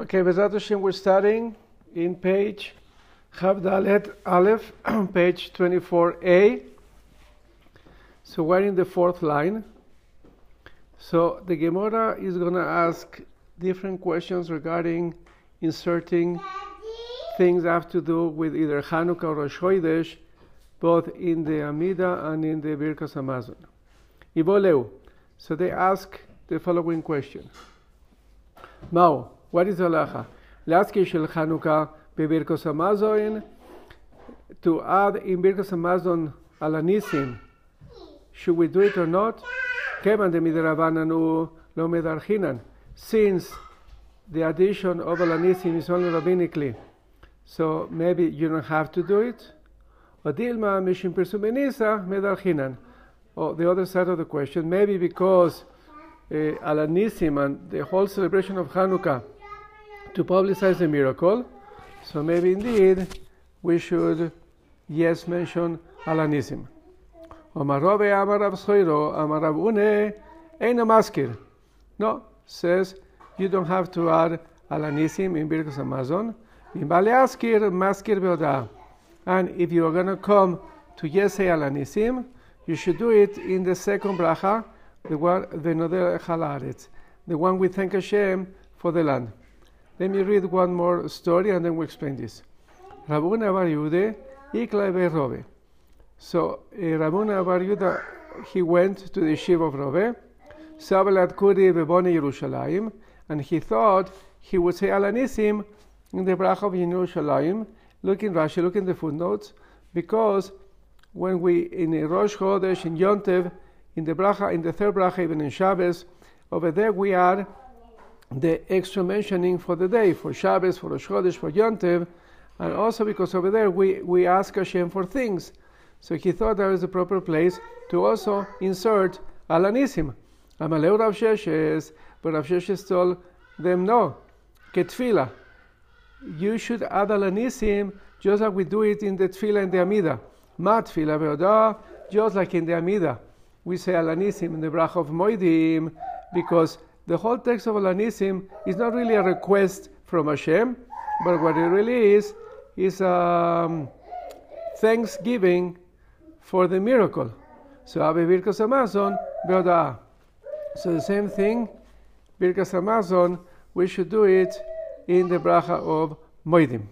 Okay, Bezrat Hashem, we're starting in page Chav Dalet Aleph, page 24a. So we're in the fourth line. So the Gemara is going to ask different questions regarding inserting things that have to do with either Hanukkah or Rosh both in the Amida and in the Birkas Hamazon. Iboleu. So they ask the following question. Mao, what is halacha? Laski shel Chanukah bebirkos Hamazon to add in Birkos Hamazon alanisim. Should we do it or not? Kevan de midirabanan u lo medarchinan. Since the addition of alanisim is only rabbinically, so maybe you don't have to do it. Or dilma mishim persumenisa medarchinan. Or the other side of the question, maybe because uh, Alanisim and the whole celebration of Hanukkah to publicize the miracle. So maybe indeed we should yes mention Alanisim. Omarobe Amarav Soiro Amarav Une Eina Maskir. No, says you don't have to add Alanisim in Birkas Hamazon. In Baleaskir, Maskir Beoda. And if you are going to come to Yesei Alanisim, you should do it in the second bracha, the one the Nodel Halaretz, the one we thank Hashem for the land. Let me read one more story and then we'll explain this. Rabuna Bar Yude, Ikla Robe. So uh, Rabuna Bar Yuda, he went to the Shiva of Robe, Sabalat Kuri Beboni Yerushalayim, and he thought he would say Alanisim in the bracha of Yerushalayim. Look in Rashi, look in the footnotes, because when we in Rosh Chodesh in Yontev, in the bracha, in the third bracha, even in Shabbos, over there we add the extra mentioning for the day, for Shabbos, for Rosh Chodesh, for Yontev, and also because over there we, we ask Hashem for things. So he thought that was the proper place to also insert Alanisim. Amaleu Rav Sheshes, but Rav Sheshes told them no, ketfila. You should add Alanisim just like we do it in the Tfila and the Amida. Matfila ve'odah, just like in the Amida. We say Alanisim in the Brach of Moedim because the whole text of Alanisim is not really a request from Hashem, but what it really is is um, thanksgiving for the miracle. So Abe Birkas Hamazon ve'odah. So the same thing, Birkas Hamazon, we should do it in the Bracha of Moedim.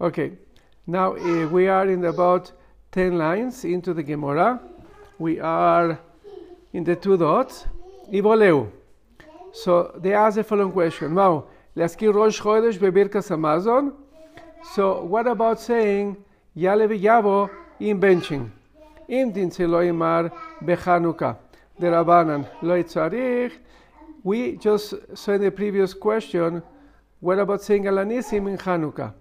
Okay, now uh, we are in about 10 lines into the Gemara. We are in the two dots. Ivoleu. So they ask the following question. Now, להזכיר ראש חודש בברכס המזון. So what about saying יעלה ויבוא עם benching? אם תמצא לא יאמר בחנוכה. דרבנן לא צריך. We just saw in the previous question, what about saying Alanisim in Hanukkah?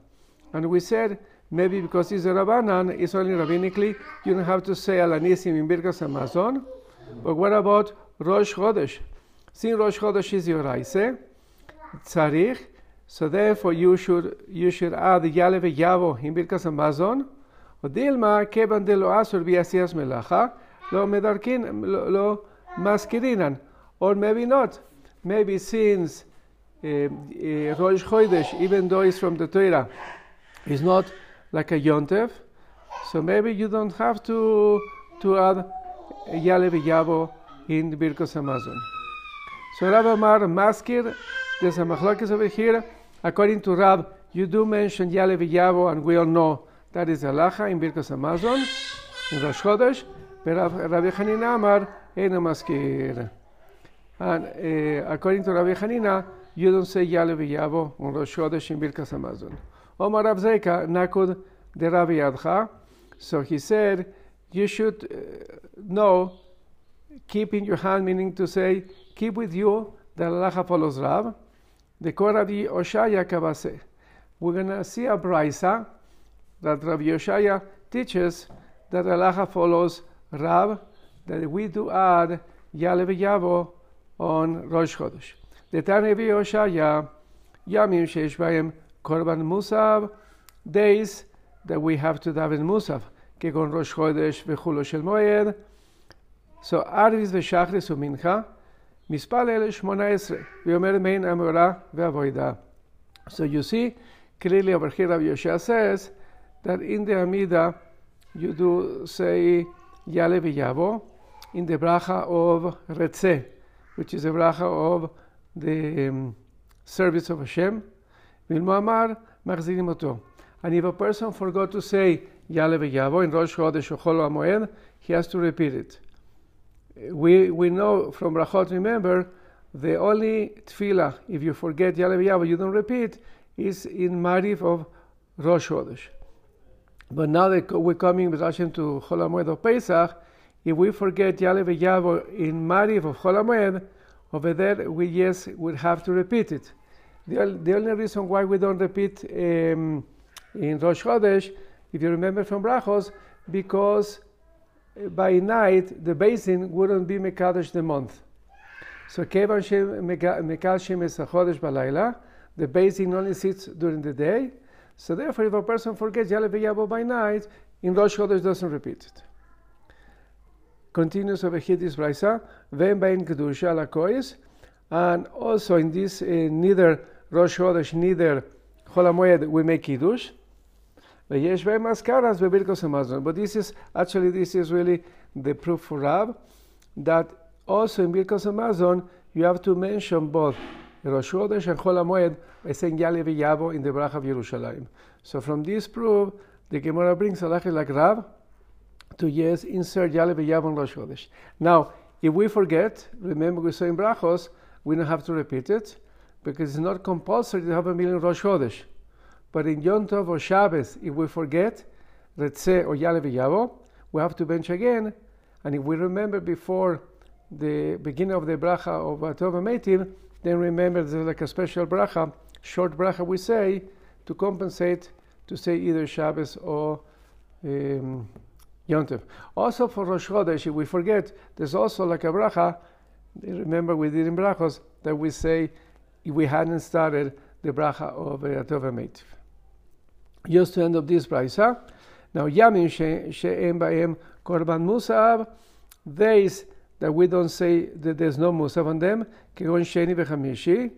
And we said, maybe because it's a Rabbanan, it's only rabbinically, you don't have to say Alanisim in Birkas Hamazon. But what about Rosh Chodesh? Since Rosh Chodesh is your Raise, Tzarich, so therefore you should you should add Yale Yavo in Birkas Hamazon. ודילמה, כיוון דלא אסור בעשיית מלאכה, לא מדרכין, לא מזכירינן. Or maybe not. Maybe since uh, uh, Rosh Chodesh, even though it's from the Torah, is not like a Yontev, so maybe you don't have to to add Yale V'Yavo in the Birkos Hamazon. So Rav Amar Maskir, there's a machlokes over here. According to Rab, you do mention Yale V'Yavo, and we all know that is halacha in Birkos Hamazon, in Rosh Chodesh. But Rabbi Hanina Amar, Eina Maskir. And uh, according to Rabbi Hanina, you don't say Yale V'Yavo on Rosh Chodesh in Birkas Hamazon. Omar Rav Zeka, Nakud de Rabbi. So he said, you should uh, know, keep in your hand, meaning to say, keep with you the halacha follows Rav, the Koradi Oshaya Kabase. We're going to see a brisa that Rav Yoshaya teaches that halacha follows Rav, that we do add Yalev Yavo on Rosh Chodesh. The Tanevi Oshaya, Yamim Sheishvayim Korban Musav, days that we have to daven Musav, Kegon Rosh Chodesh Vechulo Shel Moed. So Arvis Veshachris Umincha, so you see, clearly over here Rabbi says that in the Amida you do say Yale V'yavo in the bracha of Retzeh, which is the bracha of the um, service of Hashem. Machzirim Oto. And if a person forgot to say Yale V'yavo in Rosh Chodesh or Chol Moed, he has to repeat it. We, we know from Brachot, remember, the only tefillah, if you forget Yale V'yavo, you don't repeat, is in Mariv of Rosh Chodesh. But now that we're coming with Hashem to Chol HaMoed of Pesach, if we forget Yale V'yavo in Mariv of Cholamoed, over there we yes would have to repeat it. The, the only reason why we don't repeat um, in Rosh Chodesh, if you remember from Brachos, because by night the beis din wouldn't be Mekadosh the month. So Kevan Mekashim is a Chodesh Balayla, the beis din only sits during the day. So therefore, if a person forgets Yale V'yavo by night, in Rosh Chodesh doesn't repeat it. Continues over here this Braisa, Ven Bain Kedusha Lakois, and also in this, uh, neither Rosh Chodesh, neither Chol HaMoed, we make Kiddush. But this is actually this is really the proof for Rab that also in Birkos Hamazon you have to mention both Rosh Chodesh and Chol HaMoed by saying Yale V'yavo in the Brach of Yerushalayim. So from this proof, the Gemara brings a like Rab to yes insert Yale V'yavo in Rosh Chodesh. Now, if we forget, remember we saw in Brachos, we don't have to repeat it because it's not compulsory to have a million Rosh Chodesh. But in Yom Tov or Shabbos, if we forget Retzeh or Yale V'yavo, we have to bench again. And if we remember before the beginning of the bracha of Tov Meitiv, then remember there's like a special bracha, short bracha we say, to compensate to say either Shabbos or um, Yom Tov. Also for Rosh Chodesh, if we forget, there's also like a bracha, remember we did in brachos, that we say if we hadn't started the bracha of uh, Tov Meitiv just to end up this brisa. Now, Yamin she'em ba'em korban musab, days that we don't say that there's no musab on them, kegon sheni v'chamishi,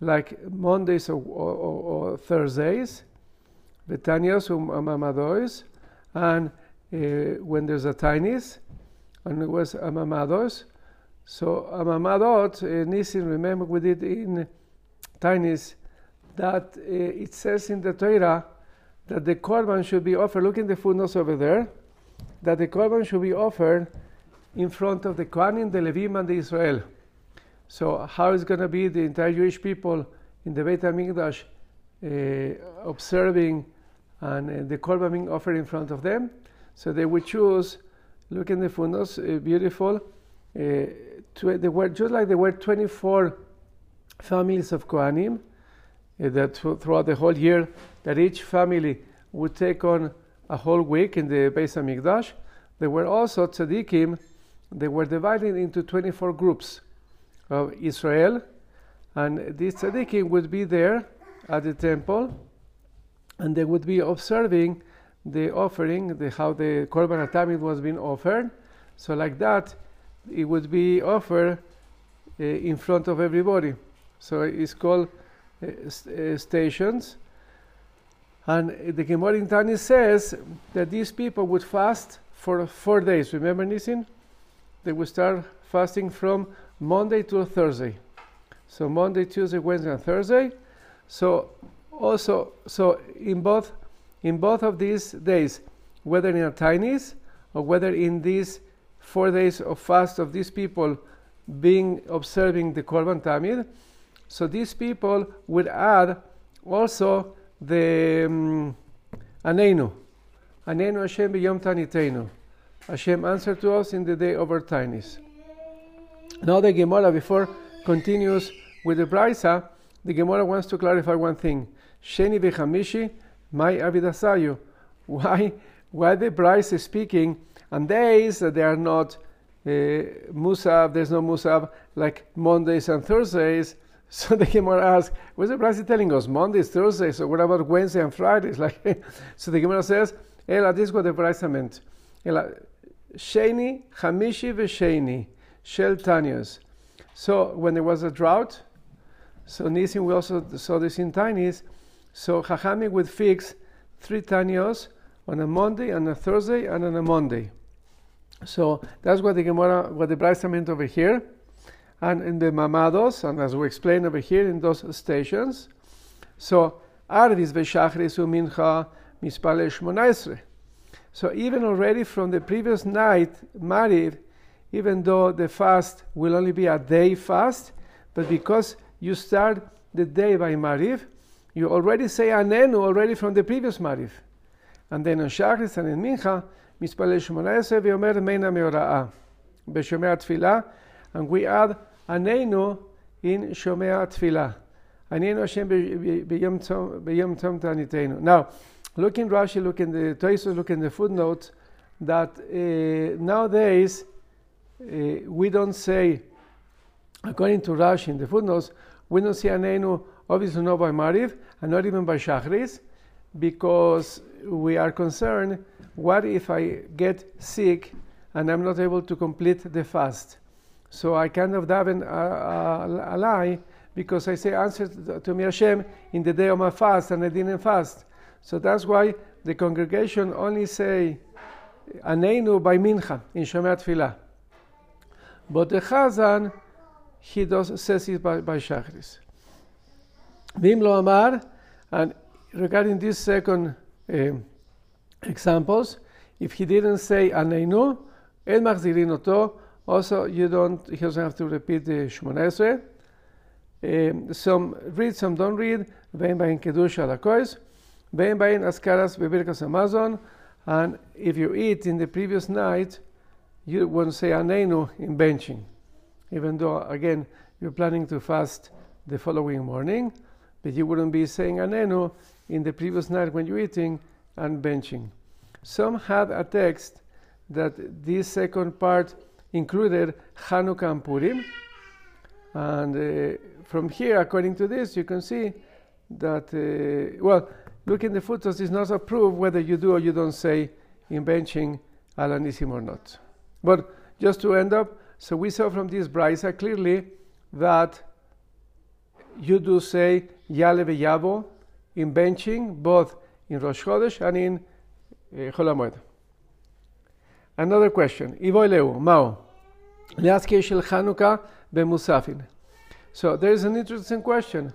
like Mondays or, or, or, or Thursdays, betanios umamadois, and uh, when there's a tinies, and it was amamados. So amamadot, uh, Nisin, remember we did in tinies that uh, it says in the Torah that the korban should be offered. Look in the footnotes over there. That the korban should be offered in front of the Kohanim, the Levim, and the Israel. So how is going to be the entire Jewish people in the Beit Hamikdash uh, observing and uh, the korban being offered in front of them? So they would choose. Look in the footnotes, uh, beautiful. Uh, tw- the word just like the were 24 families of Kohanim uh, that throughout the whole year that each family would take on a whole week in the Beis Hamikdash. There were also tzaddikim. They were divided into 24 groups of Israel, and these tzaddikim would be there at the temple, and they would be observing the offering, the, how the korban atamid was being offered. So like that, it would be offered uh, in front of everybody. So it's called uh, uh, stations. And the Gemara in Tani says that these people would fast for four days. Remember, Nisin? They would start fasting from Monday to Thursday. So Monday, Tuesday, Wednesday, and Thursday. So also, so in both in both of these days, whether in a tinies or whether in these four days of fast of these people being observing the Korban Tamid, so these people would add also the um, Anenu. Anenu Hashem b'yom tanitenu. Hashem answered to us in the day of our tinies. Now the Gemara, before continues with the Brisa, the Gemara wants to clarify one thing. Sheni v'chamishi, my avidasayu. Why, why the Brisa is speaking on days that they are not uh, Musab, there's no Musab, like Mondays and Thursdays, so the Gemara asks, what's the Brasi telling us? Mondays, Thursdays, so what about Wednesday and Fridays? Like, so the Gemara says, Ela, this is what the Brisa meant. Ela, Sheni, Hamishi v'Sheni, Shel Tanyas. So when there was a drought, so Nisim, we also saw this in Tainis. So Chachamim would fix three Tanios on a Monday, on a Thursday, and on a Monday. So that's what the Gemara, what the Braisa meant over here And in the Mamados, and as we explained over here in those stations. So Arvis v'Shachris u'Mincha mispale shmonaisre. So even already from the previous night, Mariv, even though the fast will only be a day fast, but because you start the day by Mariv, you already say Anenu already from the previous Mariv. And then on Shachris and in Mincha, מתפלל שמונה עשרה ואומר מנה מהוראה בשומע תפילה, and we add עננו in שומע תפילה. עננו השם ביום צום תעניתנו. Now, look in Rashi, look in the Toisos, look in the footnotes, that uh, nowadays uh, we don't say, according to Rashi in the footnotes, we don't say Anenu, obviously not by Mariv, and not even by Shachris, because we are concerned what if I get sick and I'm not able to complete the fast? So I kind of daven a, a, a lie because I say, answer to me Hashem in the day of my fast and I didn't fast. So that's why the congregation only say Aneinu by Mincha in Shomei Tfilah. But the Chazan, he does says it by, by Shachris. Vim lo amar, and regarding this second uh, examples, if he didn't say Aneinu, El Machzirin Oto, also you don't, he doesn't have to repeat the Shmonesre. Um, some read, some don't read. Vein bain Kedusha Alakois. Vein bain Askaras Bebirkas Amazon. And if you eat in the previous night, you won't say Aneinu in benching. Even though, again, you're planning to fast the following morning, but you wouldn't be saying Anenu in the previous night when you're eating and benching. Some had a text that this second part included Hanukkah and Purim. And uh, from here, according to this, you can see that, uh, well, look in the footnotes, it's not approved whether you do or you don't say in benching Alanissim or not. But just to end up, so we saw from this brisa clearly that you do say Yale Yavo in benching, both in Rosh Chodesh and in uh, Another question. Ivoileu, Mao. Leaske shel Chanukah bemusafin. So there is an interesting question.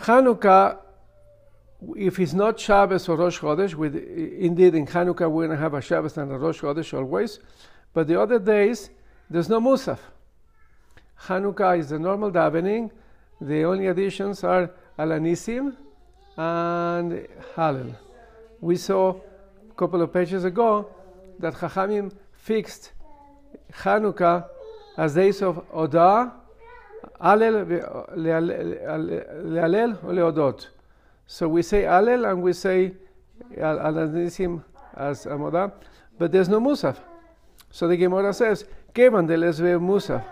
Chanukah, if it's not Shabbos or Rosh Chodesh, with, indeed in Chanukah we're going to have a Shabbos and a Rosh Chodesh always, but the other days there's no Musaf. Chanukah is the normal davening. The only additions are Alanisim and Hallel. We saw a couple of pages ago that Chachamim fixed Hanukkah as days of Odah, Alel, Lealel, Leodot. So we say Alel and we say Alanisim as Amodah, but there's no Musaf. So the Gemara says, Kevan de lesve Musaf,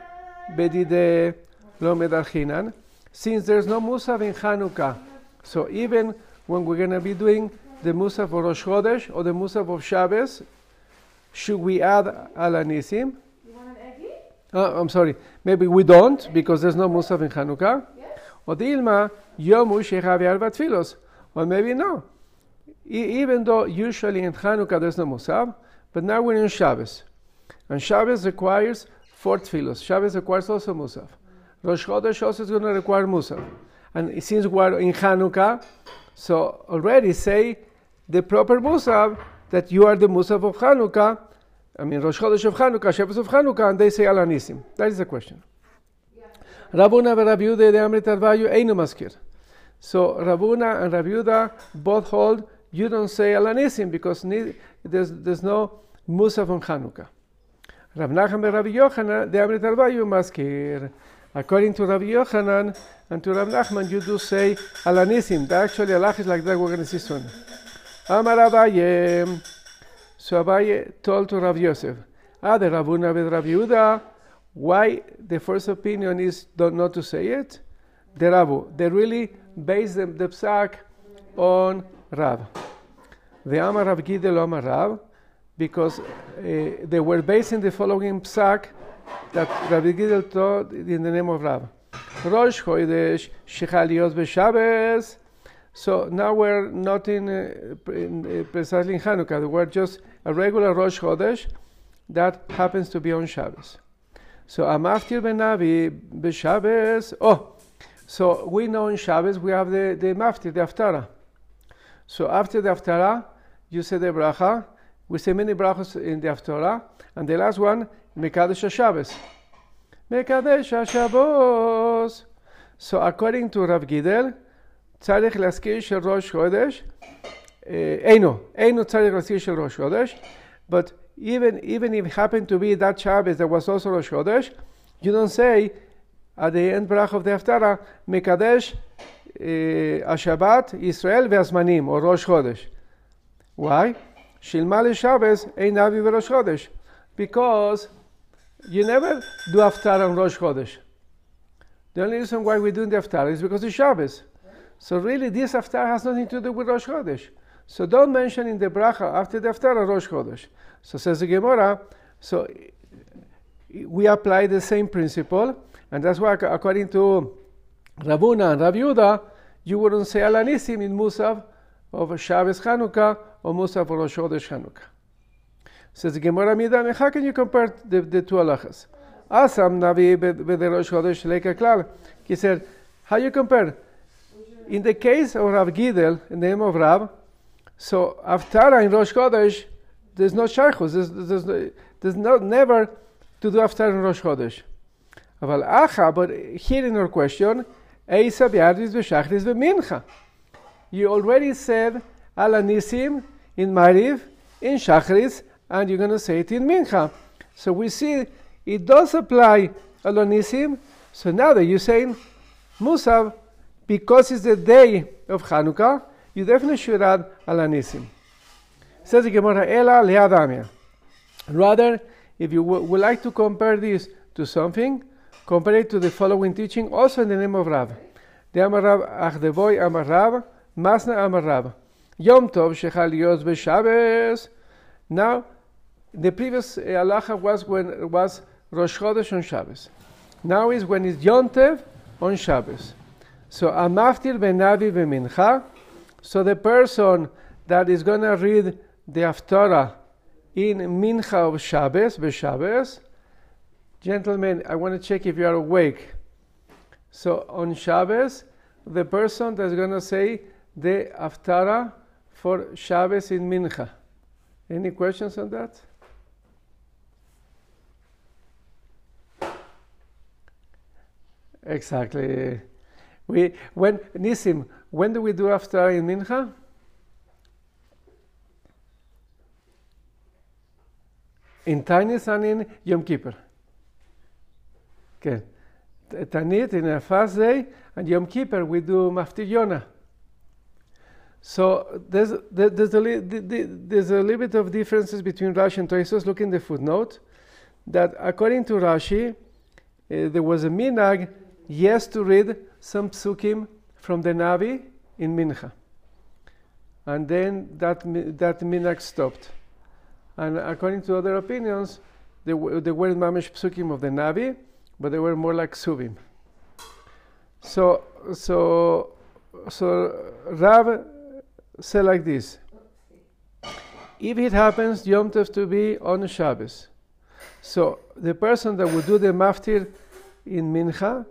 bedide lo medarchinan, since there's no Musaf in Hanukkah, so even when we're going to be doing the Musaf of Rosh Chodesh or the Musaf of Shabbos, should we add Alanisim? You want an? Oh, I'm sorry. Maybe we don't because there's no Musaf in Hanukkah. Yes. Or Dilma, Yomu Shechavi Arba Tfilos. Or maybe no. E- even though usually in Hanukkah there's no Musaf, but now we're in Shabbos. And Shabbos requires four Tfilos. Shabbos requires also Musaf. Rosh Chodesh also is going to require Musaf. And since we're in Hanukkah, so already say the proper Musaf that you are the Musaf of Hanukkah. I mean, Rosh Chodesh of Hanukkah, Shabbos of Hanukkah, and they say Alanisim. That is the question. Rabuna Rabbi Yehuda de Amrit Arvayu Einu Maskir. So Rabuna and Rabbi both hold you don't say Alanisim because there's, there's no Musaf on Hanukkah. Rav Nachman and Rabbi Yochanan de Amrit Arvayu Maskir. According to Rabbi Yochanan and to Rabbi Nachman, you do say Alanisim. The actually Allah is like that, we're going to see soon. Amar Abaye. So Abaye told to Rabbi Yosef, Ah, the Rabuna with Rabbi Yehuda, why the first opinion is not to say it? The Rabu. They really base the, the psak on Rav. The Amar Rav Gidel Amar Rav, because uh, they were basing the following psak that Rabbi Gidel taught in the name of Rav. Rosh Chodesh Shechalios b'Shabbos. So now we're not in, uh, in uh, precisely in Hanukkah. We're just a regular Rosh Chodesh that happens to be on Shabbos. So Amaftir Benavi b'Shabbos. Oh, so we know in Shabbos we have the, the Maftir, the Haftarah. So after the Haftarah, you say the bracha. We say many brachos in the Haftarah. And the last one, Mekadesh HaShabbos. Mekadesh Shabbos. So according to Rav Gidel, צריך להזכיר של ראש חודש, אינו, אינו צריך להזכיר של ראש חודש, but even, even if it happened to be that Shabbos that was also Rosh Chodesh, you don't say at the end brach of the Haftarah, Mekadesh השבת, ישראל והזמנים, או ראש חודש. Why? שילמה לשבס אין אבי וראש חודש. Because you never do Haftarah on Rosh Chodesh. The only reason why we do the Haftarah is because it's Shabbos. So really, this Haftarah has nothing to do with Rosh Chodesh. So don't mention in the bracha after the Haftarah Rosh Chodesh. So says the Gemara, so we apply the same principle, and that's why according to Rabuna and Rav Yehuda, you wouldn't say Alanisim in Musaf of Shabbos Chanukah or Musaf of Rosh Chodesh Chanukah. Says the Gemara Midam, how can you compare the, the two halachas? Asam Navi the Rosh Chodesh Leika Klal. He said, how you compare? In the case of Rav Gidel, in the name of Rav, so Aftara in Rosh Chodesh, there's no shaykhus, there's, there's, no, there's no, never to do Aftara in Rosh Chodesh. But Acha, but here in your question, Eisa Biardis B'Shachris B'Mincha. You already said Alanisim in Mariv, in Shachris, and you're going to say it in Mincha. So we see it does apply Alanisim. So now that you're saying Musaf, because it's the day of Hanukkah, you definitely should add Alanisim. Says the Gemara, Ela Leadamia. Rather, if you would like to compare this to something, compare it to the following teaching, also in the name of Rav. The Amarav Achdevoy Amarav, Masna Amarav. Yom Tov Shechal Yos B'Shabbos. Now, the previous eh, halacha was when was Rosh Chodesh on Shabbos. Now is when it's Yom Tov on Shabbos. So Amaftir Benavi B'Mincha. So the person that is going to read the Haftarah in Mincha of Shabbos, B'Shabbos, gentlemen, I want to check if you are awake. So on Shabbos, the person that's going to say the Haftarah for Shabbos in Mincha. Any questions on that? Exactly. We when Nisim, when do we do Haftarah in Mincha? In Tanis and in Yom Kippur. Okay. Tanit in a fast day, and Yom Kippur we do Maftir Yonah. So there's, there's, a, there's a little bit of differences between Rashi and Tosfos. Look in the footnote that according to Rashi, uh, there was a minag, yes, to read some psukim from the Navi in Mincha. And then that, that minag stopped. And according to other opinions, they, they weren't mamish psukim of the Navi, but they were more like suvim. So, so, so Rav said like this: If it happens Yom Tov to be on Shabbos, so the person that would do the maftir in Mincha,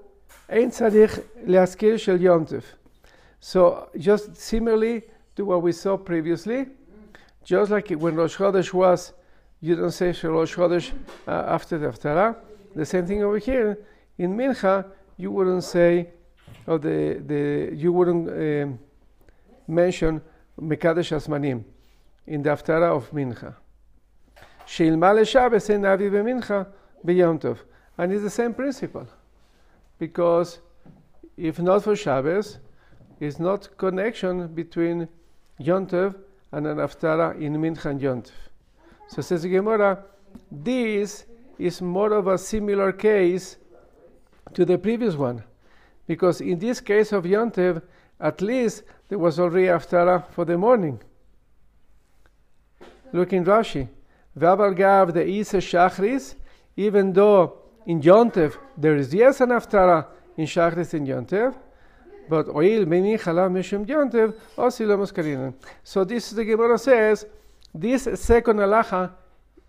ain't tzarich leaskir shel Yom Tov. So just similarly to what we saw previously, just like when Rosh Chodesh was, you don't say Rosh Chodesh uh, after the Haftarah. The same thing over here. In Mincha, you wouldn't say, or the, the, you wouldn't um, mention Mekadesh Asmanim in the Haftarah of Mincha. Sheilma leShabbos en Avi b'Mincha b'Yom Tov. And it's the same principle. Because if not for Shabbos, it's not connection between Yom Tov and an Haftarah in Mincha Tov. So says Gemara, this is more of a similar case to the previous one. Because in this case of Yom Tov, at least there was already Haftarah for the morning. Look in Rashi. V'aval gav the Shachris, even though in Yontev, there is yes an Haftarah in Shachris in Yontev, but oil meni chalav mishum Yontev, osilamos karinen. So this the Gemara says, this second halacha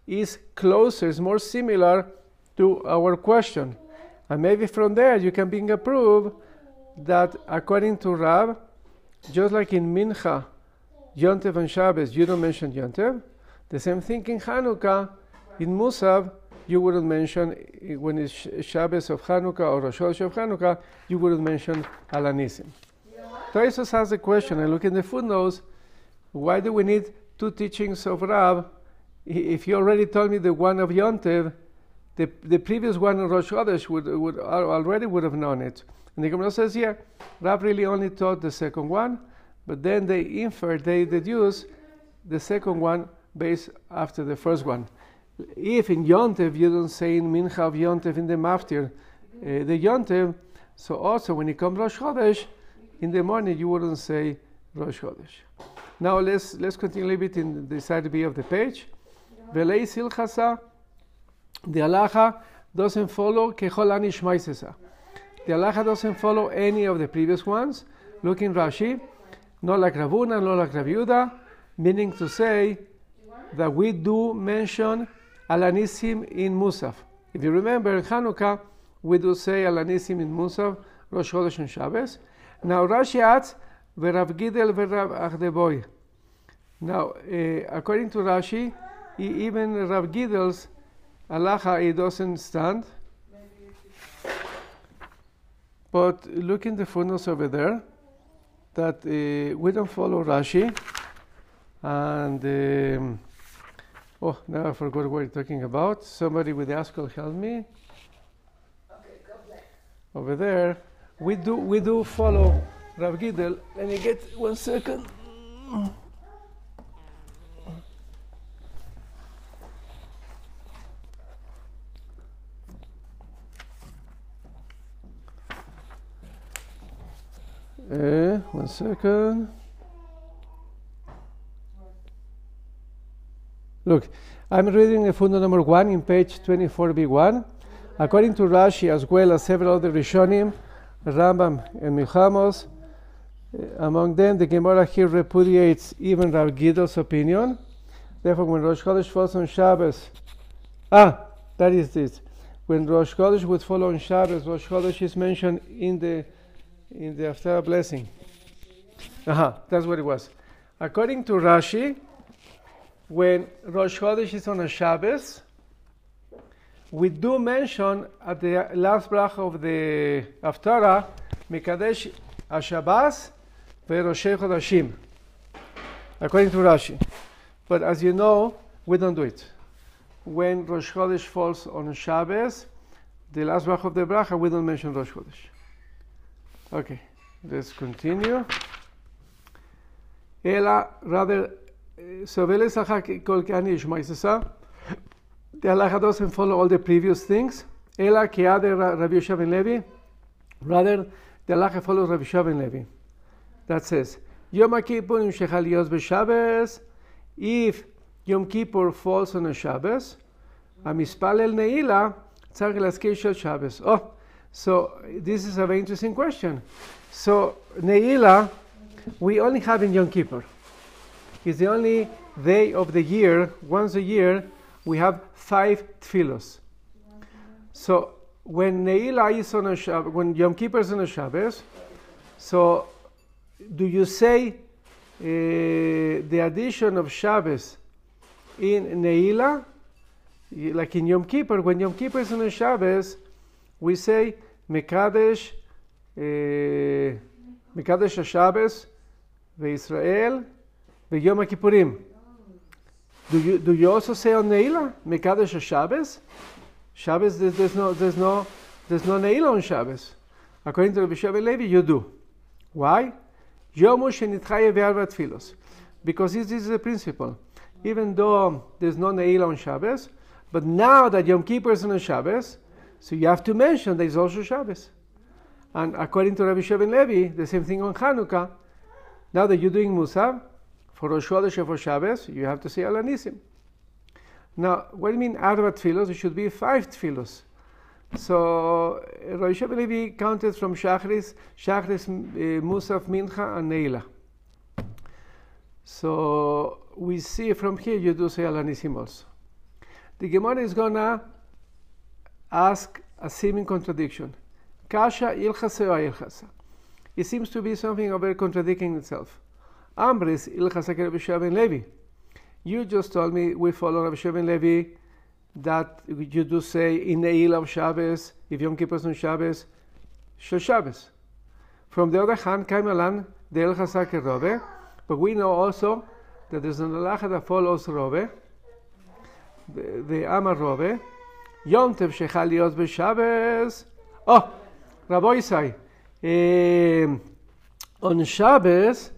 is closer, is more similar to our question. And maybe from there you can bring a proof that according to Rab, just like in Mincha, Yontev and Shabbos, you don't mention Yontev. The same thing in Hanukkah, in Musaf, you wouldn't mention eh, when it's Shabbos of Hanukkah or Rosh Hashanah of Hanukkah, you wouldn't mention Alanism. Taisus has a question. I look in the footnotes. Why do we need two teachings of Rab? If you already told me the one of Yontev, the, the previous one in Rosh Chodesh would, would already would have known it. And the Gemara says, here, Rab really only taught the second one, but then they infer, they deduce the second one based after the first one. If in Yontev you don't say in Mincha of Yontev in the Maftir, uh, the Yontev, so also when it comes Rosh Chodesh, in the morning you wouldn't say Rosh Chodesh. Now let's let's continue a little bit in the side B of the page. Velei Silchasa, the halacha doesn't follow Kecholani Shmaisesa. The halacha doesn't follow any of the previous ones. Look in Rashi, no like Ravuna, not like Rav meaning to say that we do mention Alanisim in Musaf. If you remember in Hanukkah, we do say Alanisim in Musaf, Rosh Chodesh and Shabbos. Now Rashi adds, Verav Gidel Verav Achdeboy. Now, uh, according to Rashi, even Rav Gidel's halacha, it doesn't stand. But look in the footnotes over there that uh, we don't follow Rashi. And um, oh, now I forgot what you're talking about. Somebody with the Askell help me. Over there, we do we do follow Rav Gidel. Let me get one second. Uh, one second. Look, I'm reading the footnote number one in page 24b1. According to Rashi, as well as several other Rishonim, Rambam and Milchamos, uh, among them, the Gemara here repudiates even Rav Gidel's opinion. Therefore, when Rosh Chodesh falls on Shabbos, ah, that is this. When Rosh Chodesh would fall on Shabbos, Rosh Chodesh is mentioned in the in the Haftarah blessing. Aha, that's what it was. According to Rashi, when Rosh Chodesh is on a Shabbos, we do mention at the last bracha of the Haftarah, Mekadesh HaShabbos ve'Roshei Chodashim, according to Rashi. But as you know, we don't do it. When Rosh Chodesh falls on Shabbos, the last bracha of the bracha, we don't mention Rosh Chodesh. Okay, let's continue. Ela, rather, surveillance Kolkanish Maisasa. The Allah doesn't follow all the previous things. Ela que ade Rabbi Shavin Levi. Rather, the Allah follows Rabbi Shavin Levi. That says, Yom Kippur Shechalios B'Shabbos. If Yom Kippur falls on a Shabbos, Amispal El Neila, Tzarek Laskeshel Shabbos. Oh, so this is a very interesting question. So, Neila, we only have in Yom Kippur. It's the only day of the year, once a year, we have five tefillos. So when Neila is on a Shabbos, when Yom Kippur is on a Shabbos, so do you say uh, the addition of Shabbos in Neila, like in Yom Kippur, when Yom Kippur is on a Shabbos, we say Mekadesh, uh, Mekadesh HaShabbos, Israel, Yom Kippurim. Do you, do you also say on Neila, Mekadesh HaShabbos? Shabbos, there's, no, there's, no, there's no Neila on Shabbos. According to Rabbi Sheva Levi, you do. Why? Because this, this is the principle. Even though there's no Neila on Shabbos, but now that Yom Kippur is on Shabbos, so you have to mention there is also Shabbos. And according to Rabbi Sheva Levi, the same thing on Hanukkah. Now that you're doing Musaf, for Rosh Chodesh and for Shabbos, you have to say Alanisim. Now, what do you mean Arba Tfilos? It should be five Tfilos. So Rosh Levi counted from Shachris, Shachris, uh, Musaf, Mincha, and Neila. So we see from here you do say Alanissim also. The Gemara is gonna ask a seeming contradiction. Kasha ilchase or ilchasa. It seems to be something of a contradicting itself. Ambris ilchasa Rabbi Levi. You just told me we follow Rabbi Levi that you do say in the Neil of Shabbos, if Yom Kippur is on Shabbos, Shel Shabbos. From the other hand, Kaimalan, the El Chasake Robe, but we know also that there's an halacha that follows Robe, the, the Amar Robe, Yom Tev Shechal Liot B'Shabbos. Oh, Rabbi Isai, uh, on Shabbos,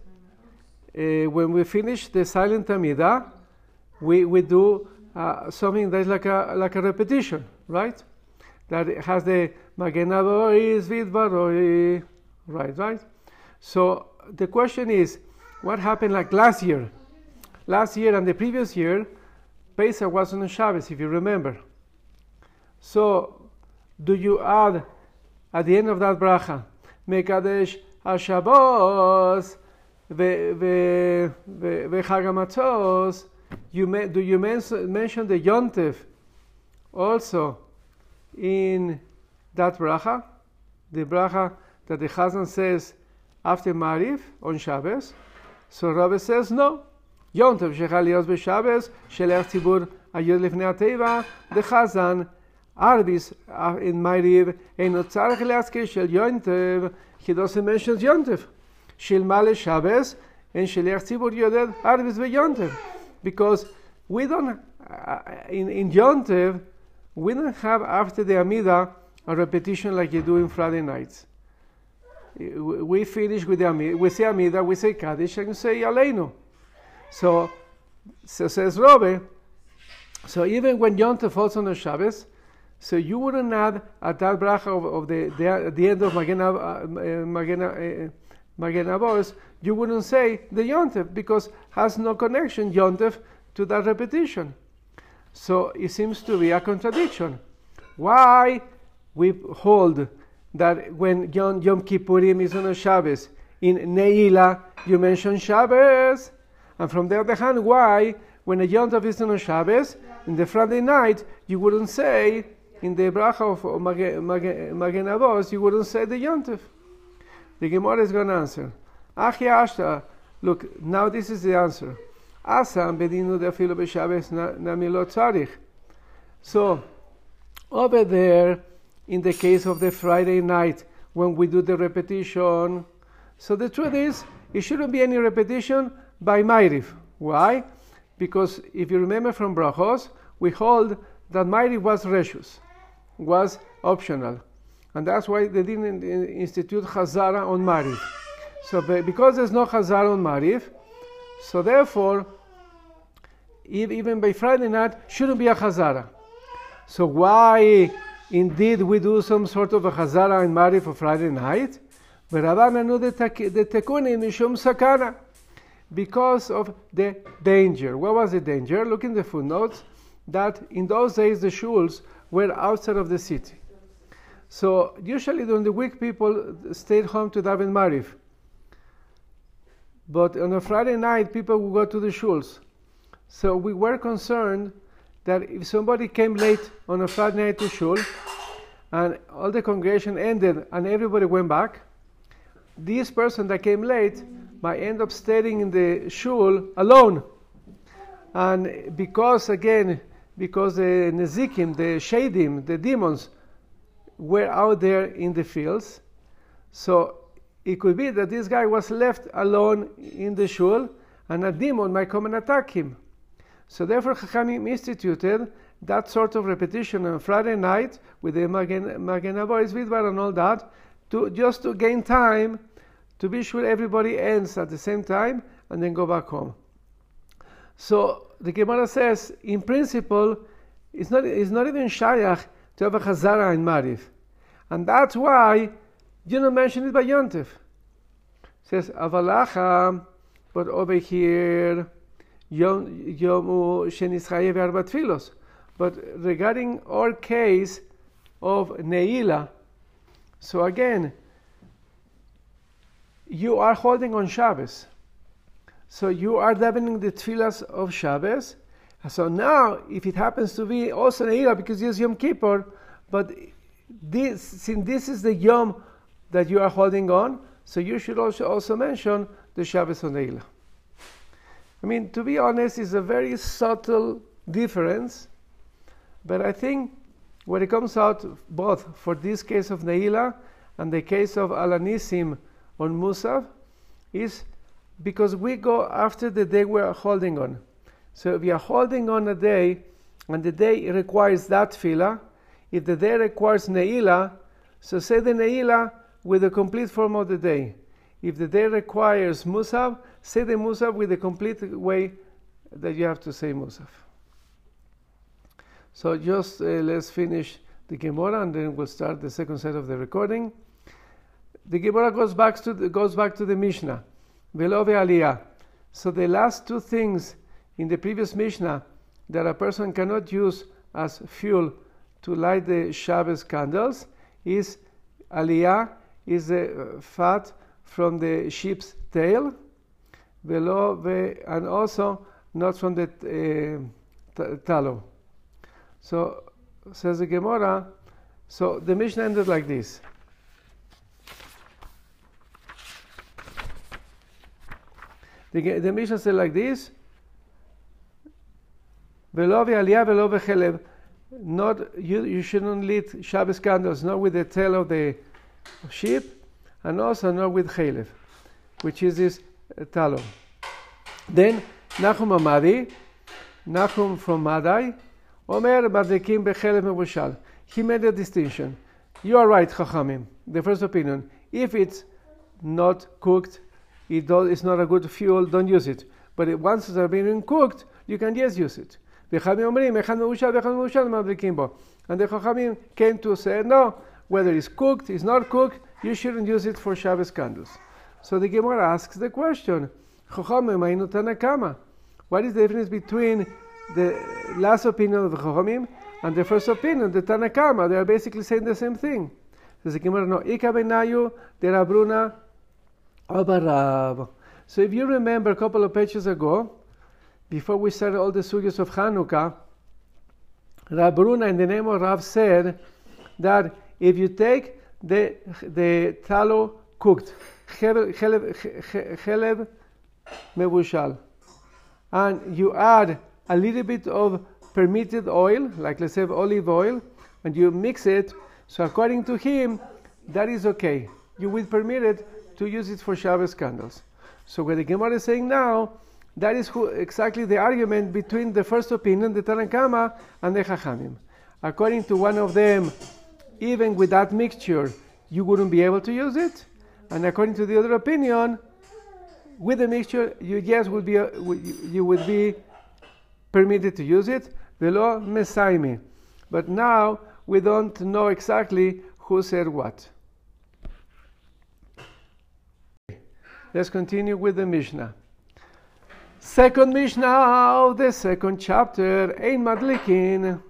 uh, when we finish the silent Amida, we, we do uh, something that's like a, like a repetition, right? That has the Magenabois Vidvaroi, right, right? So the question is, what happened like last year? Last year and the previous year, Pesach was on Shabbos, if you remember. So, do you add at the end of that bracha, Mekadesh HaShabbos the Hagamatos, you may, do you mention the Yontif also in that bracha, the bracha that the Chazan says after Marif on Shabbos? So Rabbi says no. Yontif shechalios b'Shabbos shelech er tibur ayud lifnei ateva. The Chazan Arbis uh, in Marif enot tzarich leaskir shel Yontif. He doesn't mention Yontif. Shilmale Shabbos and Shilertzibur Yoded Arvis VeYontev, Because we don't, uh, in, in Yontev, we don't have after the Amida a repetition like you do in Friday nights. We finish with the Amida, we say Amida, we say Kaddish, and we say Aleinu. So, so says Robert, so even when Yontev falls on the Shabbos, so you wouldn't add at that bracha of, of the, the, the end of Magena, uh, uh, uh Magen you wouldn't say the Yontef because has no connection Yontef to that repetition. So it seems to be a contradiction. Why we hold that when Yom, Yom Kippurim is on a Shabbos, in Neila you mention Shabbos, and from the other hand, why when a Yom is on a Shabbos, in the Friday night you wouldn't say in the bracha of Magen Avos, you wouldn't say the Yontef. The Gemara is going to answer. Achi Ashta, look, now this is the answer. Asam bedinu defilu b'shabes namilot tzarich. So, over there, in the case of the Friday night, when we do the repetition, so the truth is, it shouldn't be any repetition by Ma'ariv. Why? Because if you remember from Brachos, we hold that Ma'ariv was reshus, was optional. And that's why they didn't institute Chazara on Marif. So because there's no Chazara on Marif, so therefore, even by Friday night, shouldn't be a Chazara. So why indeed we do some sort of a Chazara in Marif for Friday night? because of the danger. What was the danger? Look in the footnotes that in those days the shuls were outside of the city. So usually during the week, people stayed home to daven Marif. But on a Friday night, people would go to the shuls. So we were concerned that if somebody came late on a Friday night to shul, and all the congregation ended and everybody went back, this person that came late might end up staying in the shul alone. And because, again, because the Nezikim, the Shadim, the demons, were out there in the fields. So it could be that this guy was left alone in the shul and a demon might come and attack him. So therefore Chachamim instituted that sort of repetition on Friday night with the Magen, Magen Vidvar and all that, to, just to gain time to be sure everybody ends at the same time and then go back home. So the Gemara says, in principle, it's not, it's not even shayach to have a chazara in Marif. And that's why you don't mention it by Yontif. Says Avalacha, but over here, Yom Shenischayev Arbat Filos. But regarding our case of Neila. So again, you are holding on Shabbos. So you are davening the tefillahs of Shabbos. So now, if it happens to be also Neila because it's Yom Kippur, but this, since this is the Yom that you are holding on, so you should also, also mention the Shabbos on Neila. I mean, to be honest, it's a very subtle difference, but I think when it comes out both for this case of Neila and the case of Al HaNissim on Musaf is because we go after the day we are holding on. So if we are holding on a day and the day requires tefila, if the day requires Neila, so say the Neila with the complete form of the day. If the day requires Musaf, say the Musaf with the complete way that you have to say Musaf. So just uh, let's finish the Gemara and then we'll start the second set of the recording. The Gemara goes back to the, goes back to the Mishnah, Velove Aliyah. So the last two things in the previous Mishnah that a person cannot use as fuel to light the Shabbos candles is Aliyah, is the fat from the sheep's tail, and also not from the uh, tallow. So says the Gemara. So the Mishnah ended like this. The, the Mishnah said like this. Not you, you shouldn't lit Shabbos candles not with the tail of the sheep, and also not with chalev, which is this uh, tallow. Then Nachum Amadi, Nachum from Madai, Omer Madlikim Bechelev Mevushal. He made a distinction. You are right, Chachamim. The first opinion. If it's not cooked, it does, it's not a good fuel, don't use it. But it, once it's been cooked, you can just use it. And the Chachamim came to say, no, whether it's cooked, it's not cooked, you shouldn't use it for Shabbos candles. So the Gemara asks the question, what is the difference between the last opinion of the Chachamim and the first opinion, the Tanakama? They are basically saying the same thing. The Gemara, no, Ika benayu. So if you remember a couple of pages ago, before we started all the sugyas of Hanukkah, Rabruna in the name of Rav said that if you take the, the tallow cooked, chelev mevushal, and you add a little bit of permitted oil, like let's say olive oil, and you mix it, so according to him, that is okay. You will permit it to use it for Shabbos candles. So what the Gemara is saying now, that is who, exactly the argument between the first opinion, the Tanakhama, and the Chachamim. According to one of them, even with that mixture, you wouldn't be able to use it. And according to the other opinion, with the mixture, you yes would be uh, you would be permitted to use it. The law mesaimi. But now we don't know exactly who said what. Let's continue with the Mishnah. Second Mishnah the second chapter, Ein Madlikin.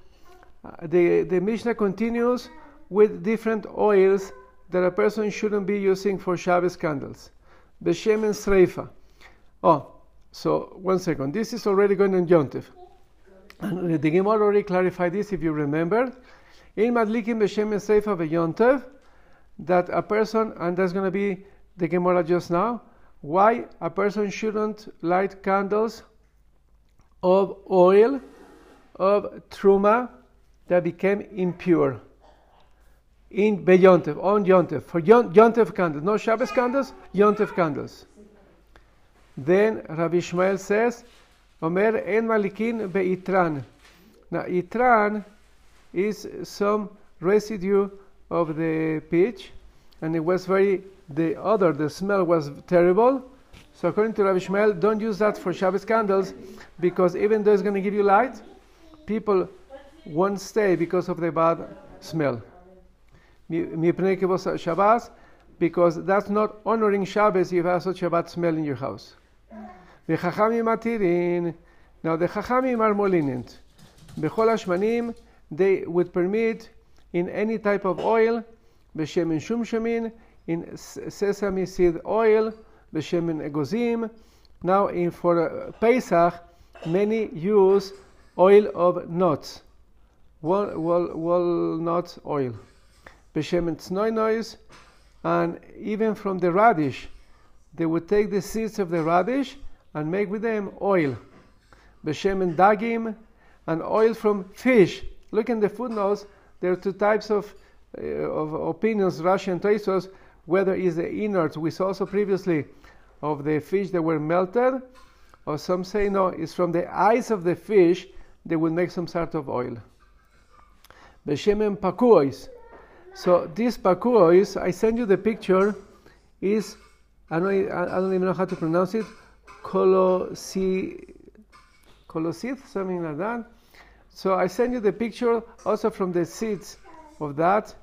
Uh, the, the Mishnah continues with different oils that a person shouldn't be using for Shabbos candles. Beshem and Sreifa. Oh, so one second. This is already going on Yontif. And the Gemara already clarified this if you remember. In Madlikin Beshem and Sreifa Yontif, that a person, and that's going to be the Gemara just now, why a person shouldn't light candles of oil of truma that became impure in Beyontef, on Yontef, for Yontef candles, no Shabbos candles, Yontef candles. Then Rabbi Ishmael says, Omer en malikin beitran. Now, itran is some residue of the pitch, and it was very the odor, the smell was terrible. So according to Rabbi Shmuel, don't use that for Shabbos candles because even though it's going to give you light, people won't stay because of the bad smell. Shabbos, because that's not honoring Shabbos if you have such a bad smell in your house. The Chachamim Atirin. Now the Chachamim are more lenient. Bechol Ashmanim, they would permit in any type of oil, b'shemin shumshamin, in sesame seed oil, the egozim. Now, in for uh, Pesach, many use oil of nuts, wal, wal, walnut oil, beshemen tznoinois, and even from the radish, they would take the seeds of the radish and make with them oil, beshemen dagim, and oil from fish. Look in the footnotes. There are two types of, uh, of opinions, Russian and whether is the innards, we saw also previously, of the fish that were melted, or some say no, it's from the eyes of the fish they will make some sort of oil. Beshemen pakuois. So this pakuois, I send you the picture, is, I don't, I don't even know how to pronounce it, colosi, colosith, something like that. So I send you the picture also from the seeds of that.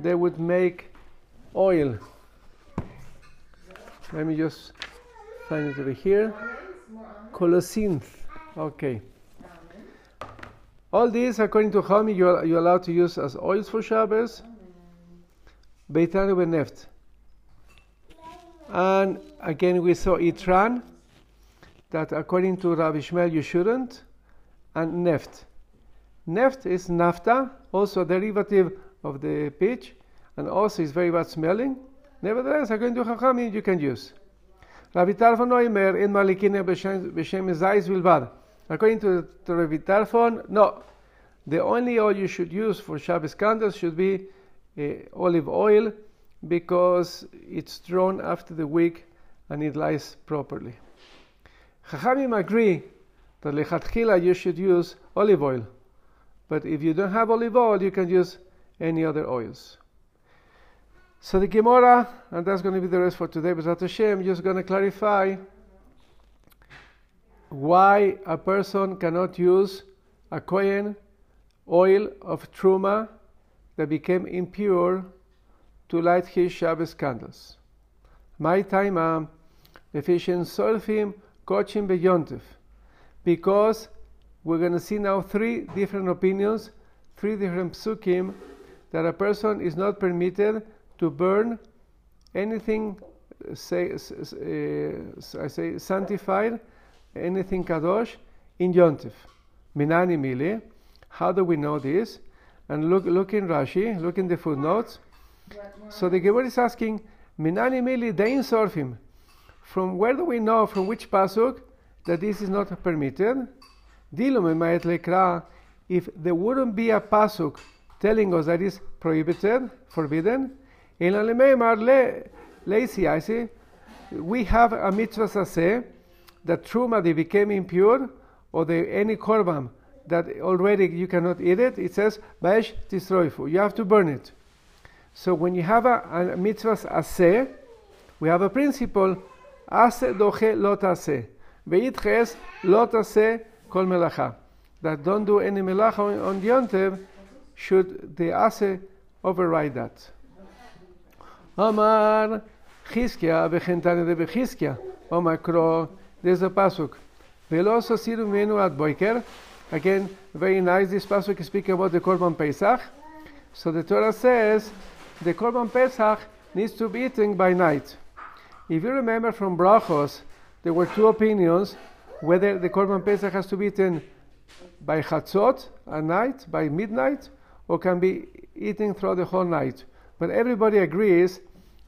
They would make oil. Let me just find it over here. Colocynth. Okay. All these, according to Chami, you are, you are allowed to use as oils for Shabbos. Beitan neft. And again, we saw Itran, that according to Rabbi Ishmael, you shouldn't, and Neft. Neft is naphtha, also a derivative of the pitch, and also is very bad smelling. Nevertheless, according to Chachamim, you can use. Rabbi Tarfon Noimer in Malikine b'shem zayis bilbad. According to, to Rabbi Tarfon, no. The only oil you should use for Shabbos candles should be uh, olive oil because it's drawn after the wick and it lies properly. Chachamim agree that lechatchila you should use olive oil. But if you don't have olive oil, you can use any other oils. So the Gemara, and that's going to be the rest for today, but Hashem, just going to clarify why a person cannot use a kohen oil of truma that became impure to light his Shabbos candles. My time, um, efficient solfim kochim beyontif, because we're going to see now three different opinions, three different psukim, that a person is not permitted to burn anything, say, uh, I say, sanctified, anything kadosh in yontif. Minani mili. How do we know this? And look, look in Rashi, look in the footnotes. So the Gemara is asking, Minani mili dein sorfim. From where do we know, from which pasuk, that this is not permitted? Dilum emayet lekra. If there wouldn't be a pasuk telling us that is prohibited, forbidden, we have a mitzvah saseh that truma they became impure, or the, any korban that already you cannot eat it. It says baesh tisroifu. You have to burn it. So when you have a, a mitzvah aseh, we have a principle ase doche lot aseh. Veitches lot aseh kol melacha. That don't do any melacha on, on the yontev, should the ase override that. Amar Chizkia v'chentane de bechizkia. Omar Kro, there's a pasuk. Veloso siru menu at boiker. Again, very nice. This pasuk is speaking about the Korban Pesach. So the Torah says the Korban Pesach needs to be eaten by night. If you remember from Brachos, there were two opinions whether the Korban Pesach has to be eaten by Chatzot at night, by midnight, or can be eaten throughout the whole night. But everybody agrees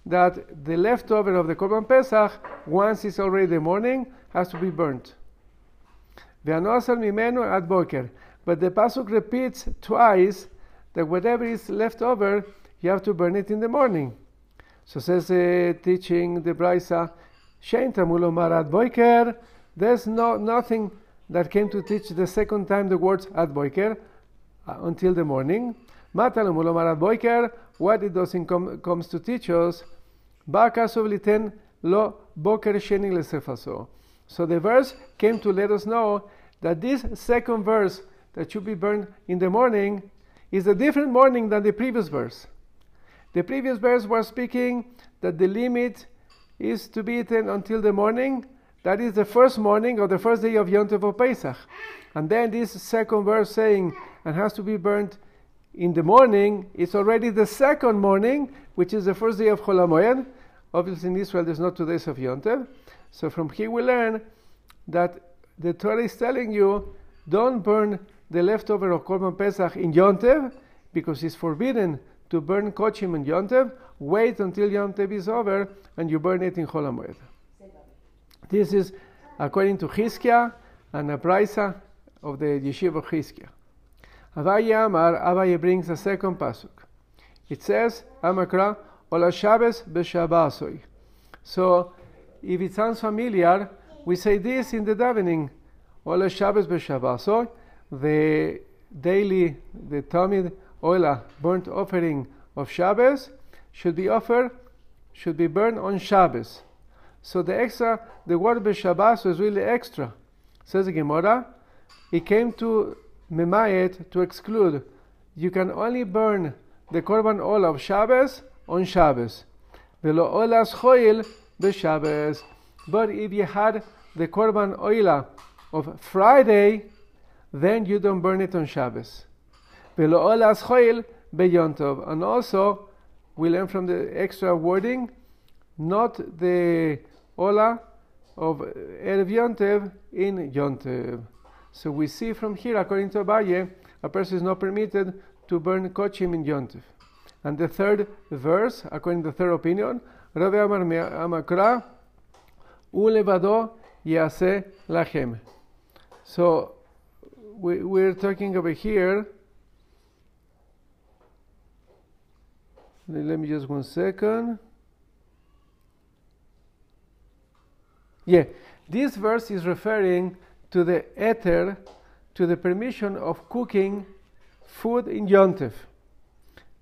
that the leftover of the Korban Pesach, once it's already the morning, has to be burnt. mimenu ad boker. But the pasuk repeats twice that whatever is left over, you have to burn it in the morning. So says uh, teaching the Brisa, Shein tamulomar ad boiker. There's no nothing that came to teach the second time the words ad boiker uh, until the morning. Matalomulomar ad boiker. What it does in com- comes to teach us lo boker sheni So the verse came to let us know that this second verse that should be burned in the morning is a different morning than the previous verse. The previous verse was speaking that the limit is to be eaten until the morning. That is the first morning or the first day of Yom Tov Pesach. And then this second verse saying, and has to be burned in the morning, it's already the second morning, which is the first day of Chol HaMoed. Obviously, in Israel, there's not two days of Yontev. So from here we learn that the Torah is telling you don't burn the leftover of Korban Pesach in Yontev because it's forbidden to burn kochim in Yontev. Wait until Yontev is over and you burn it in Chol HaMoed. This is according to Chizkia and a Braisa of the Yeshiva of Chizkia. Abaye Amar, brings a second pasuk. It says, Amakra, Ola Shabbos b'Shabbasoy. So, if it sounds familiar, we say this in the davening. Ola Shabbos b'Shabbasoy, the daily, the Tamid Oila burnt offering of Shabbos should be offered, should be burned on Shabbos. So the extra, the word b'Shabbos is really extra. Says the Gemara, it came to Memayet to exclude. You can only burn the Korban Ola of Shabbos on Shabbos. Velo Olas Choil b'Shabbos. But if you had the Korban Oila of Friday, then you don't burn it on Shabbos. Velo Olas Choil b'Yontov. And also, we learn from the extra wording, not the Ola of Erev Yontev in Yontev. So we see from here, according to Abaye, a person is not permitted to burn kochim in Yontif. And the third verse, according to the third opinion, Rabbi Amar Amakra, Ulevado Yase Lachem. So we, we're talking over here. Let me just one second. Yeah, this verse is referring to the ether, to the permission of cooking food in Yontef.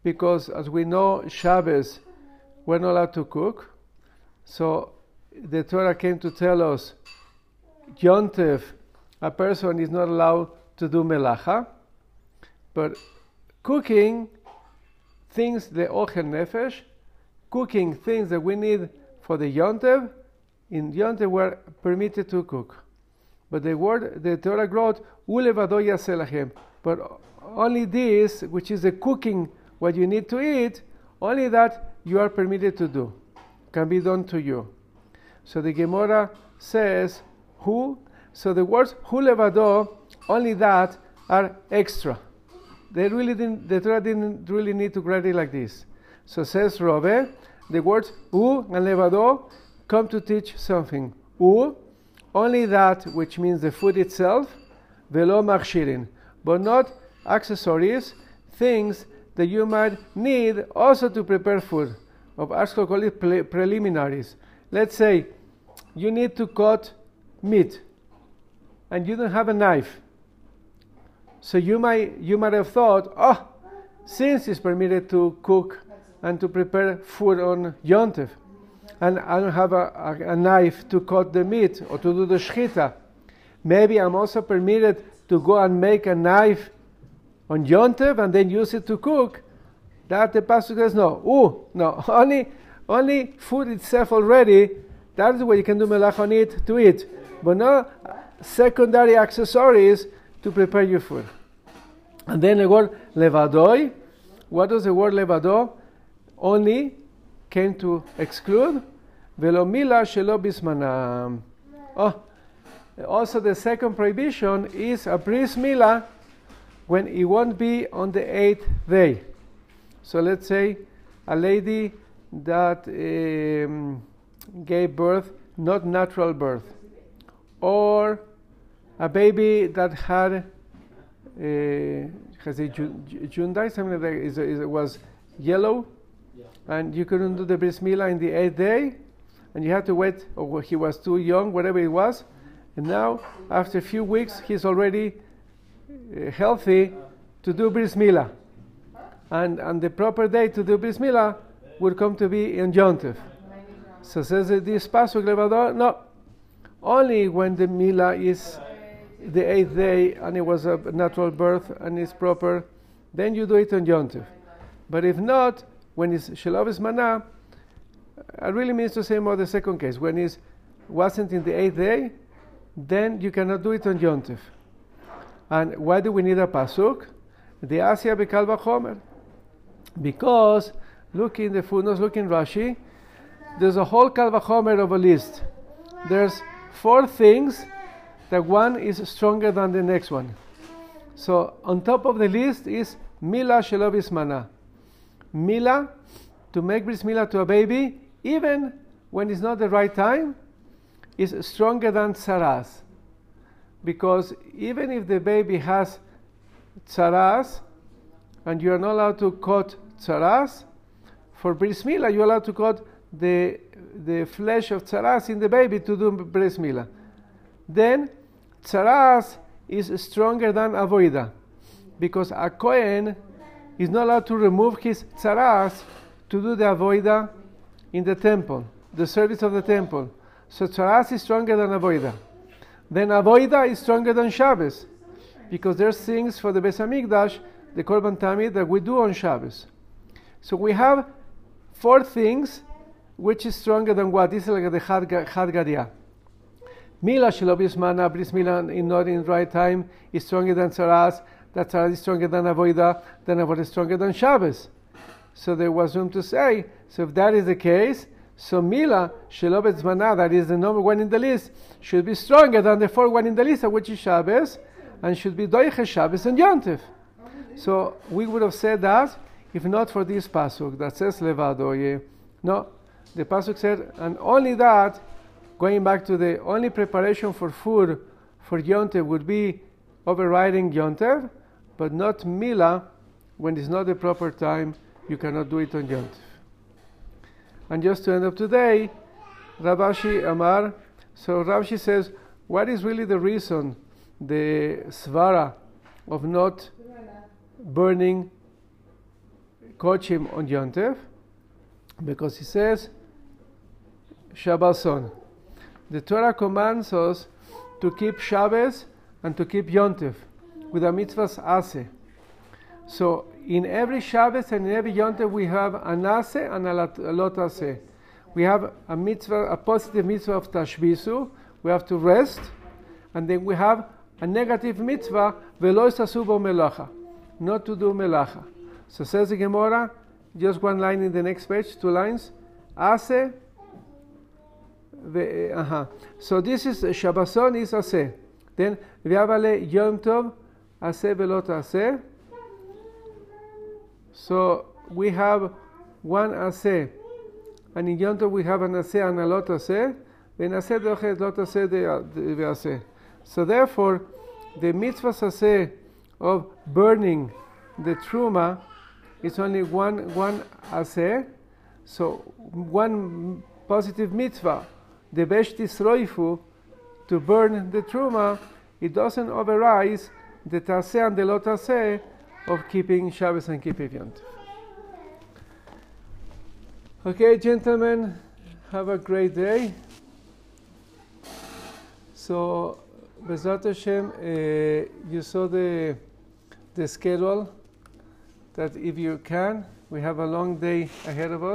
Because as we know, Shabbos, we're not allowed to cook. So the Torah came to tell us, Yontef, a person is not allowed to do melacha. But cooking things, the ochel nefesh, cooking things that we need for the Yontev, in Yontev we're permitted to cook. But the word, the Torah wrote, Ulevadoya selachem. But only this, which is the cooking, what you need to eat, only that you are permitted to do, can be done to you. So the Gemara says, who? So the words hu levado, only that are extra. They really didn't, the Torah didn't really need to write it like this. So says Rove, the words u and levado come to teach something. U only that which means the food itself, velo machshirin, but not accessories, things that you might need also to prepare food. ArtScroll call it pre- preliminaries. Let's say you need to cut meat and you don't have a knife. So you might you might have thought, oh, since it's permitted to cook and to prepare food on Yontif, and I don't have a, a, a, knife to cut the meat or to do the shchita. Maybe I'm also permitted to go and make a knife on Yontev and then use it to cook. That the pastor says no. Ooh, no. Only, only food itself already. That is what you can do melach on it to eat, but no secondary accessories to prepare your food. And then the word levadoi. What does the word levado? Only came to exclude velomila shelo bismanam. Oh, also the second prohibition is a bris mila when it won't be on the eighth day. So let's say a lady that um, gave birth, not natural birth, or a baby that had uh, has a jaundice, something like that, is, is, was yellow and you couldn't do the bris milah in the eighth day, and you had to wait, or he was too young, whatever it was. And now, after a few weeks, he's already uh, healthy to do bris milah. And, and the proper day to do bris milah would come to be in Yontif. So says this pasuk levador, no, only when the milah is the eighth day and it was a natural birth and it's proper, then you do it on Yontif. But if not, when it's Shelavis Mana, it really means to say more the second case. When it wasn't in the eighth day, then you cannot do it on Yontif. And why do we need a pasuk? the Asia Bekal Vachomer. Because, look in the footnotes, look in Rashi, there's a whole Kal Vachomer of a list. There's four things that one is stronger than the next one. So on top of the list is Mila Shelovis Mana. Mila, to make bris Mila to a baby, even when it's not the right time, is stronger than tsaras. Because even if the baby has tsaras, and you are not allowed to cut tsaras, for bris Mila you're allowed to cut the, the flesh of tsaras in the baby to do bris Mila. Then tsaras is stronger than avoida, because a kohen is not allowed to remove his tsaras to do the avoida in the temple, the service of the temple. So tsaras is stronger than avoida. Then avoida is stronger than Shabbos, because there's things for the Beis Hamikdash, the Korban Tamid, that we do on Shabbos. So we have four things which is stronger than what? Is like the Had Gadia. Mila Shelobis Mana, Bris Mila in not in right time is stronger than Tsaras. That Tsaras is stronger than Avoida. Then Avoida is stronger than Shabbos. So there was room to say, so if that is the case, so Mila Shelobet Mana, that is the number one in the list, should be stronger than the fourth one in the list, which is Shabbos, and should be Doiche Shabbos and Yontif. So we would have said that if not for this pasuk that says Levadoye. No, the pasuk said, and only that going back to the only preparation for food for Yontev would be overriding Yontev, but not Mila. When it's not the proper time, you cannot do it on Yontev. And just to end up today, Rav Ashi Amar. So Rashi says, what is really the reason, the svara of not burning kochim on Yontev? Because he says, Shabbason the Torah commands us to keep Shabbos and to keep Yontif with a mitzvahs ase. So in every Shabbos and in every Yontif we have an ase and a lot ase. We have a mitzvah, a positive mitzvah of tashbisu. We have to rest, and then we have a negative mitzvah velo subo melacha, not to do melacha. So says the Gemara, just one line in the next page, two lines. Ase uh-huh. So this is Shabbason is Aseh. Then V'yavale Yom Tov So we have one Aseh. And in Yom Tov we have an Aseh and a lot Aseh. Then Lot. So therefore, the mitzvah Aseh of burning the truma is only one one Aseh. So one positive mitzvah the Beshtis Roifu to burn the Truma, it doesn't override the Taseh and the Lotaseh of keeping Shabbos and keeping Yont. Okay, gentlemen, have a great day. So, Bezrat Hashem, uh, you saw the, the schedule that if you can, we have a long day ahead of us.